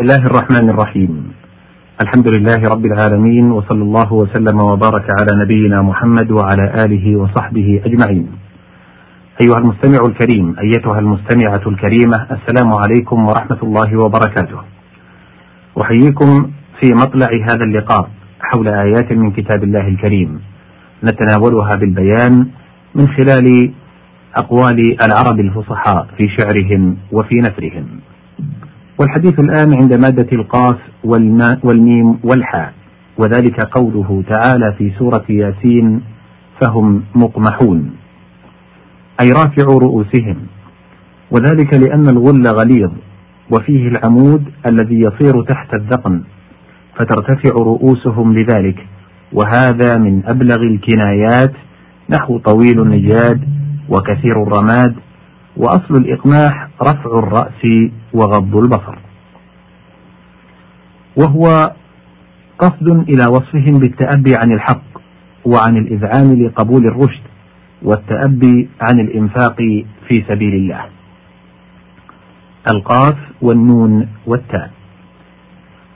الله الرحمن الرحيم الحمد لله رب العالمين وصلى الله وسلم وبارك على نبينا محمد وعلى اله وصحبه اجمعين. ايها المستمع الكريم ايتها المستمعه الكريمه السلام عليكم ورحمه الله وبركاته. احييكم في مطلع هذا اللقاء حول ايات من كتاب الله الكريم نتناولها بالبيان من خلال اقوال العرب الفصحاء في شعرهم وفي نثرهم. والحديث الآن عند مادة القاف والماء والميم والحاء وذلك قوله تعالى في سورة ياسين فهم مقمحون أي رافعوا رؤوسهم. وذلك لأن الغل غليظ وفيه العمود الذي يصير تحت الذقن فترتفع رؤوسهم لذلك. وهذا من أبلغ الكنايات نحو طويل النجاد وكثير الرماد وأصل الإقماح رفع الرأس وغض البصر. وهو قصد إلى وصفهم بالتأبي عن الحق وعن الإذعان لقبول الرشد والتأبي عن الإنفاق في سبيل الله. القاف والنون والتاء.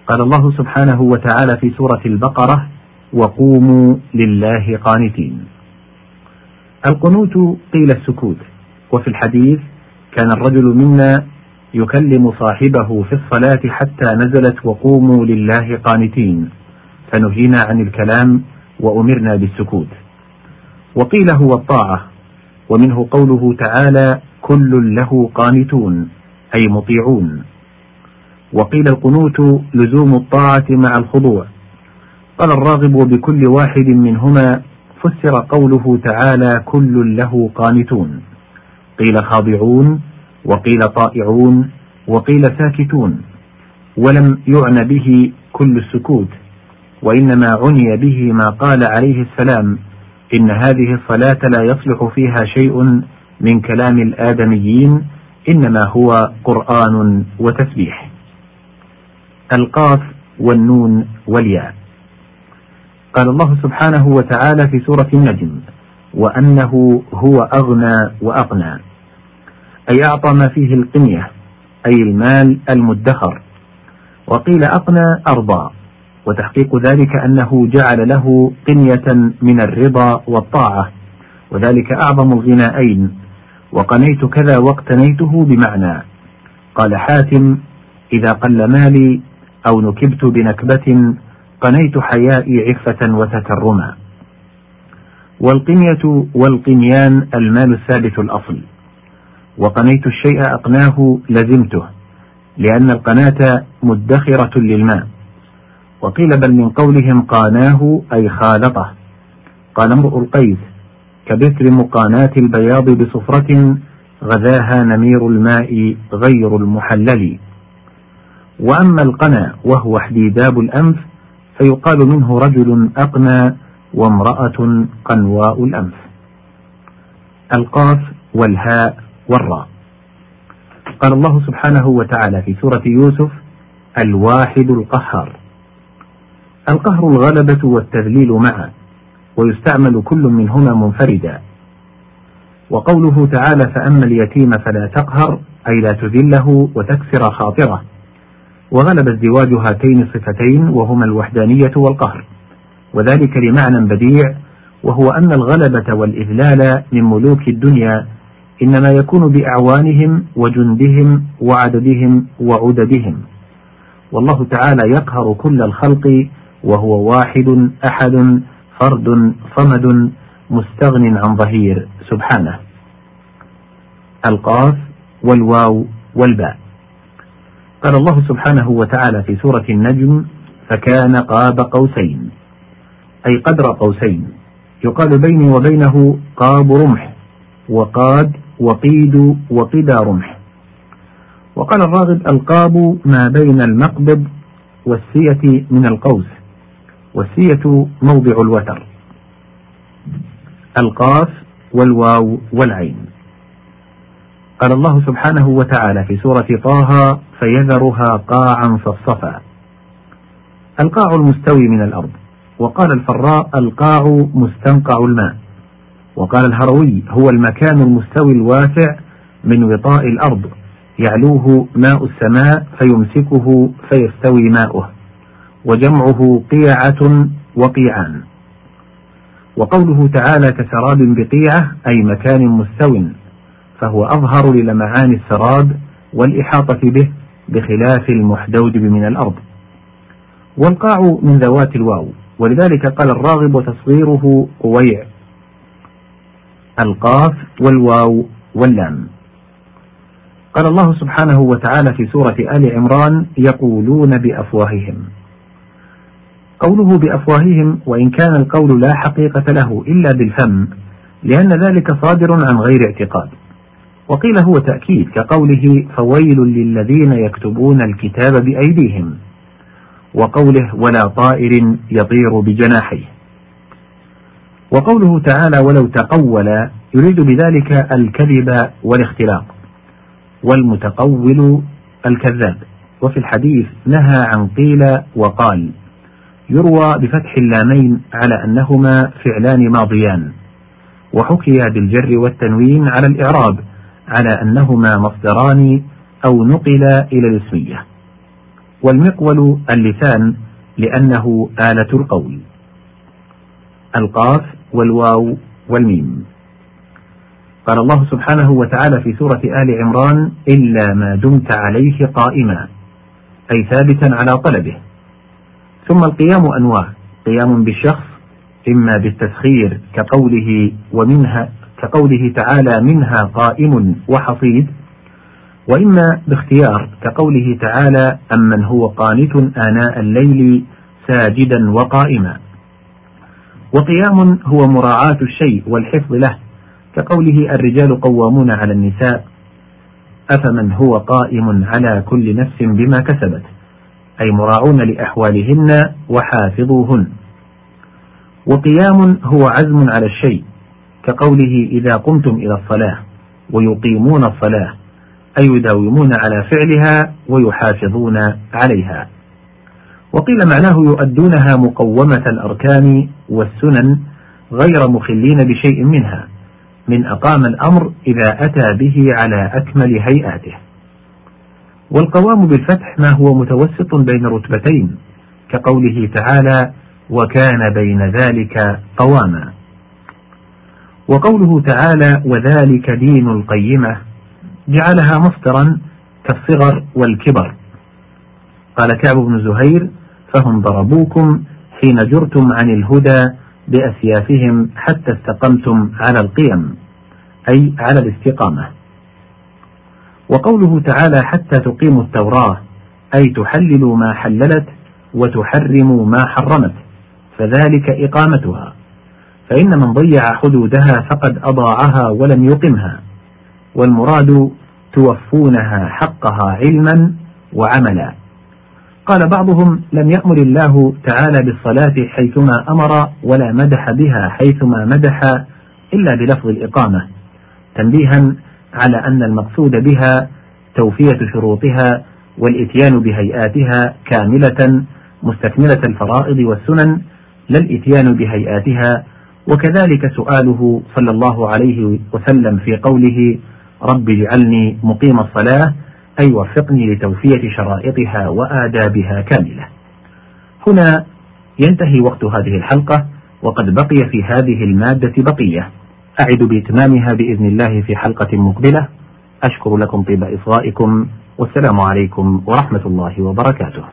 قال الله سبحانه وتعالى في سورة البقرة وقوموا لله قانتين. القنوت قيل السكوت. وفي الحديث كان الرجل منا يكلم صاحبه في الصلاة حتى نزلت وقوموا لله قانتين. فنهينا عن الكلام وأمرنا بالسكوت. وقيل هو الطاعة ومنه قوله تعالى كل له قانتون أي مطيعون وقيل القنوت لزوم الطاعة مع الخضوع قال الراغب بكل واحد منهما فسر قوله تعالى كل له قانتون قيل خاضعون وقيل طائعون وقيل ساكتون ولم يعنى به كل السكوت وإنما عني به ما قال عليه السلام إن هذه الصلاة لا يصلح فيها شيء من كلام الآدميين إنما هو قرآن وتسبيح. القاف والنون والياء. قال الله سبحانه وتعالى في سورة النجم وأنه هو أغنى وأقنى. أي أعطى ما فيه القنية أي المال المدخر. وقيل أقنى أرضى. وتحقيق ذلك أنه جعل له قنية من الرضا والطاعة. وذلك أعظم الغنائين. وقنيت كذا واقتنيته بمعنى. قال حاتم إذا قل مالي أو نكبت بنكبة قنيت حيائي عفة وتكرما. والقنية والقنيان المال الثابت الأصل. وقنيت الشيء أقناه لزمته لأن القناة مدخرة للماء. وقيل بل من قولهم قاناه أي خالطه. قال امرؤ القيس كبثر مقاناة البياض بصفرة غذاها نمير الماء غير المحلل. وأما القنا وهو احديداب الأنف فيقال منه رجل أقنى وامرأة قنواء الأنف. القاف والهاء والراء. قال الله سبحانه وتعالى في سورة يوسف الواحد القهار. القهر الغلبة والتذليل معا ويستعمل كل منهما منفردا. وقوله تعالى فأما اليتيم فلا تقهر أي لا تذله وتكسر خاطره. وغلب الزواج هاتين الصفتين وهما الوحدانية والقهر. وذلك لمعنى بديع وهو أن الغلبة والإذلال من ملوك الدنيا إنما يكون بأعوانهم وجندهم وعددهم وعددهم. والله تعالى يقهر كل الخلق وهو واحد أحد فرد صمد مستغن عن ظهير. سبحانه. القاف والواو والباء. قال الله سبحانه وتعالى في سورة النجم فكان قاب قوسين. أي قدر قوسين. يقال بيني وبينه قاب رمح وقاد وقيد وقدى رمح. وقال الراغب القاب ما بين المقبض والسية من القوس والسية موضع الوتر. القاف والواو والعين. قال الله سبحانه وتعالى في سورة طه فيذرها قاعا صفصفا القاع المستوي من الأرض. وقال الفراء القاع مستنقع الماء. وقال الهروي هو المكان المستوي الواسع من وطاء الأرض يعلوه ماء السماء فيمسكه فيستوي ماؤه وجمعه قيعة وقيعان. وقوله تعالى كسراب بقيعة أي مكان مستو فهو أظهر للمعان السراب والإحاطة به بخلاف المحدود من الأرض. والقاع من ذوات الواو. ولذلك قال الراغب وتصغيره قويع القاف والواو واللام. قال الله سبحانه وتعالى في سورة آل عمران يقولون بأفواههم. قوله بأفواههم وإن كان القول لا حقيقة له إلا بالفم لأن ذلك صادر عن غير اعتقاد. وقيل هو تأكيد كقوله فويل للذين يكتبون الكتاب بأيديهم. وقوله ولا طائر يطير بجناحيه. وقوله تعالى ولو تقول يريد بذلك الكذب والاختلاق. والمتقول الكذاب. وفي الحديث نهى عن قيل وقال يروى بفتح اللامين على أنهما فعلان ماضيان. وحكي بالجر والتنوين على الإعراب على أنهما مصدران أو نقل إلى الاسمية. والمقول اللسان لأنه آلة القول. القاف والواو والميم. قال الله سبحانه وتعالى في سورة آل عمران إلا ما دمت عليه قائما أي ثابتا على طلبه. ثم القيام أنواع قيام بالشخص إما بالتسخير كقوله ومنها كقوله تعالى منها قائم وحصيد وإما باختيار كقوله تعالى أمن هو قانت آناء الليل ساجدا وقائما. وقيام هو مراعاة الشيء والحفظ له كقوله الرجال قوامون على النساء أفمن هو قائم على كل نفس بما كسبت أي مراعون لأحوالهن وحافظوهن. وقيام هو عزم على الشيء كقوله إذا قمتم إلى الصلاة ويقيمون الصلاة أي يداومون على فعلها ويحافظون عليها. وقيل معناه يؤدونها مقومة الأركان والسنن غير مخلين بشيء منها من أقام الأمر إذا أتى به على أكمل هيئاته. والقوام بالفتح ما هو متوسط بين رتبتين كقوله تعالى وكان بين ذلك قواما وقوله تعالى وذلك دين القيمة جعلها مصدرا كالصغر والكبر. قال كعب بن زهير فهم ضربوكم حين جرتم عن الهدى بأسيافهم حتى استقمتم على القيم أي على الاستقامة. وقوله تعالى حتى تقيموا التوراة أي تحللوا ما حللت وتحرموا ما حرمت فذلك إقامتها. فإن من ضيع حدودها فقد أضاعها ولم يقمها. والمراد توفونها حقها علما وعملا. قال بعضهم لم يأمر الله تعالى بالصلاة حيثما أمر ولا مدح بها حيثما مدح إلا بلفظ الإقامة تنبيها على أن المقصود بها توفية شروطها والإتيان بهيئاتها كاملة مستكملة الفرائض والسنن لا الإتيان بهيئاتها وكذلك سؤاله صلى الله عليه وسلم في قوله رب اجعلني مقيم الصلاة أي وفقني لتوفية شرائطها وآدابها كاملة. هنا ينتهي وقت هذه الحلقة وقد بقي في هذه المادة بقية. أعد بإتمامها بإذن الله في حلقة مقبلة. أشكر لكم طيب إصغائكم والسلام عليكم ورحمة الله وبركاته.